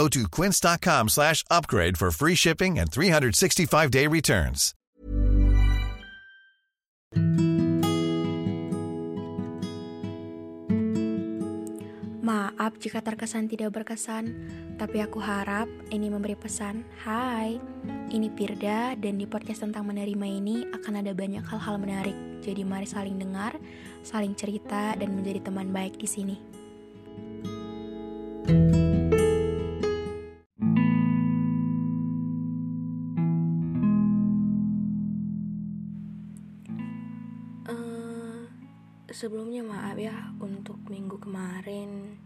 Go to quince.com slash upgrade for free shipping and 365-day returns. Maaf jika terkesan tidak berkesan, tapi aku harap ini memberi pesan. Hai, ini Pirda dan di podcast tentang menerima ini akan ada banyak hal-hal menarik. Jadi mari saling dengar, saling cerita dan menjadi teman baik di sini. Eh, sebelumnya maaf ya untuk minggu kemarin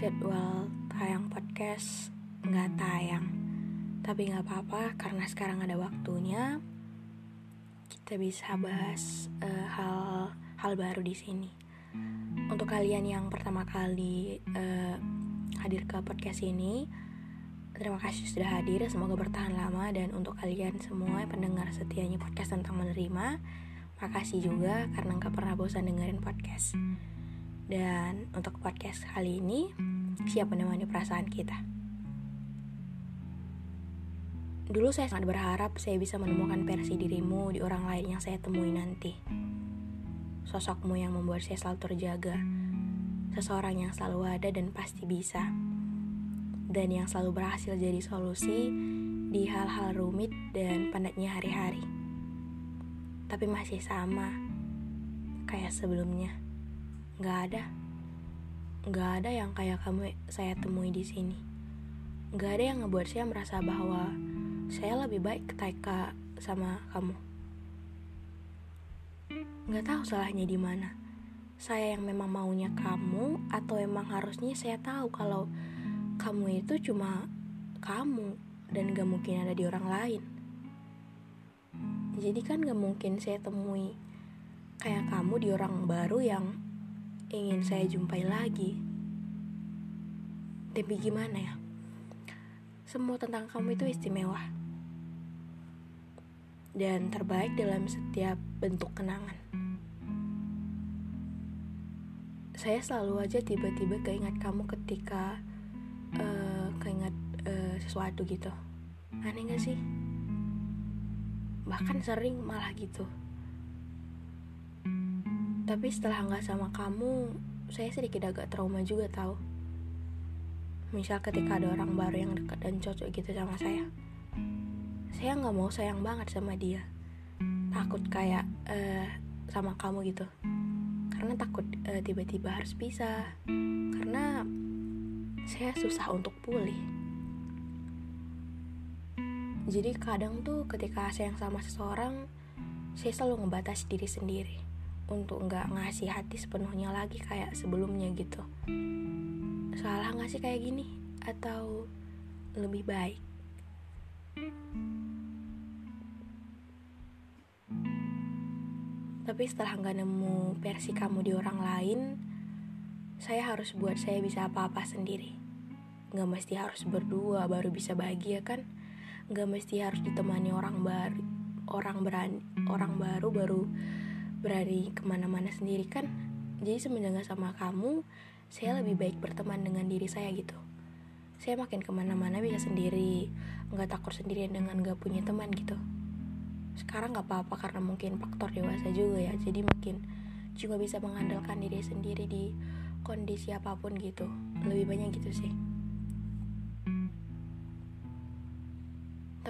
jadwal tayang podcast nggak tayang. Tapi nggak apa-apa karena sekarang ada waktunya kita bisa bahas eh, hal baru di sini. Untuk kalian yang pertama kali eh, hadir ke podcast ini terima kasih sudah hadir semoga bertahan lama dan untuk kalian semua pendengar setianya podcast tentang menerima Makasih juga karena nggak pernah bosan dengerin podcast. Dan untuk podcast kali ini, siap menemani perasaan kita. Dulu saya sangat berharap saya bisa menemukan versi dirimu di orang lain yang saya temui nanti. Sosokmu yang membuat saya selalu terjaga. Seseorang yang selalu ada dan pasti bisa. Dan yang selalu berhasil jadi solusi di hal-hal rumit dan penatnya hari-hari tapi masih sama kayak sebelumnya. Nggak ada, nggak ada yang kayak kamu saya temui di sini. Nggak ada yang ngebuat saya merasa bahwa saya lebih baik ketika sama kamu. Nggak tahu salahnya di mana. Saya yang memang maunya kamu atau emang harusnya saya tahu kalau kamu itu cuma kamu dan gak mungkin ada di orang lain jadi kan gak mungkin saya temui kayak kamu di orang baru yang ingin saya jumpai lagi. Tapi gimana ya? Semua tentang kamu itu istimewa. Dan terbaik dalam setiap bentuk kenangan. Saya selalu aja tiba-tiba keingat kamu ketika uh, keingat uh, sesuatu gitu. Aneh gak sih bahkan sering malah gitu. Tapi setelah nggak sama kamu saya sedikit agak trauma juga tahu. Misal ketika ada orang baru yang dekat dan cocok gitu sama saya. Saya nggak mau sayang banget sama dia. Takut kayak uh, sama kamu gitu. Karena takut uh, tiba-tiba harus pisah. Karena saya susah untuk pulih jadi kadang tuh ketika sayang sama seseorang saya selalu ngebatas diri sendiri untuk nggak ngasih hati sepenuhnya lagi kayak sebelumnya gitu. Salah nggak sih kayak gini? Atau lebih baik? Tapi setelah nggak nemu versi kamu di orang lain saya harus buat saya bisa apa-apa sendiri. Nggak mesti harus berdua baru bisa bahagia kan nggak mesti harus ditemani orang baru orang berani orang baru baru berani ke mana-mana sendiri kan? Jadi semenjak sama kamu saya lebih baik berteman dengan diri saya gitu. Saya makin ke mana-mana bisa sendiri nggak takut sendirian dengan nggak punya teman gitu. Sekarang nggak apa-apa karena mungkin faktor dewasa juga ya jadi mungkin juga bisa mengandalkan diri sendiri di kondisi apa pun gitu. Lebih banyak gitu sih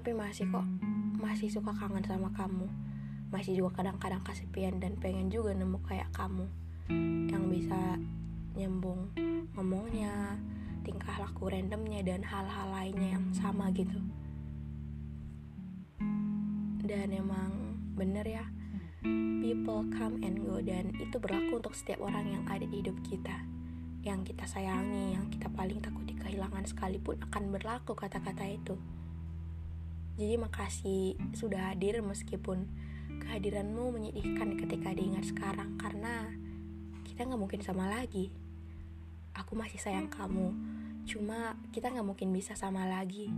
tapi masih kok masih suka kangen sama kamu. Masih juga kadang-kadang kesepian dan pengen juga nemu kayak kamu yang bisa nyambung ngomongnya tingkah laku randomnya dan hal-hal lainnya yang sama gitu. Dan emang bener ya people come and go dan itu berlaku untuk setiap orang yang ada di hidup kita. Yang kita sayangi yang kita paling takut kehilangan sekalipun akan berlaku kata-kata itu Jadi makasih sudah hadir meskipun kehadiranmu menyedihkan ketika diingat sekarang karena kita nggak mungkin sama lagi. Aku masih sayang kamu, cuma kita nggak mungkin bisa sama lagi.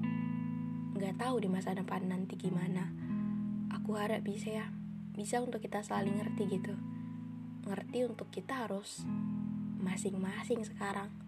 Nggak tahu di masa depan nanti gimana. Aku harap bisa ya, bisa untuk kita saling ngerti gitu. Ngerti untuk kita harus masing-masing sekarang.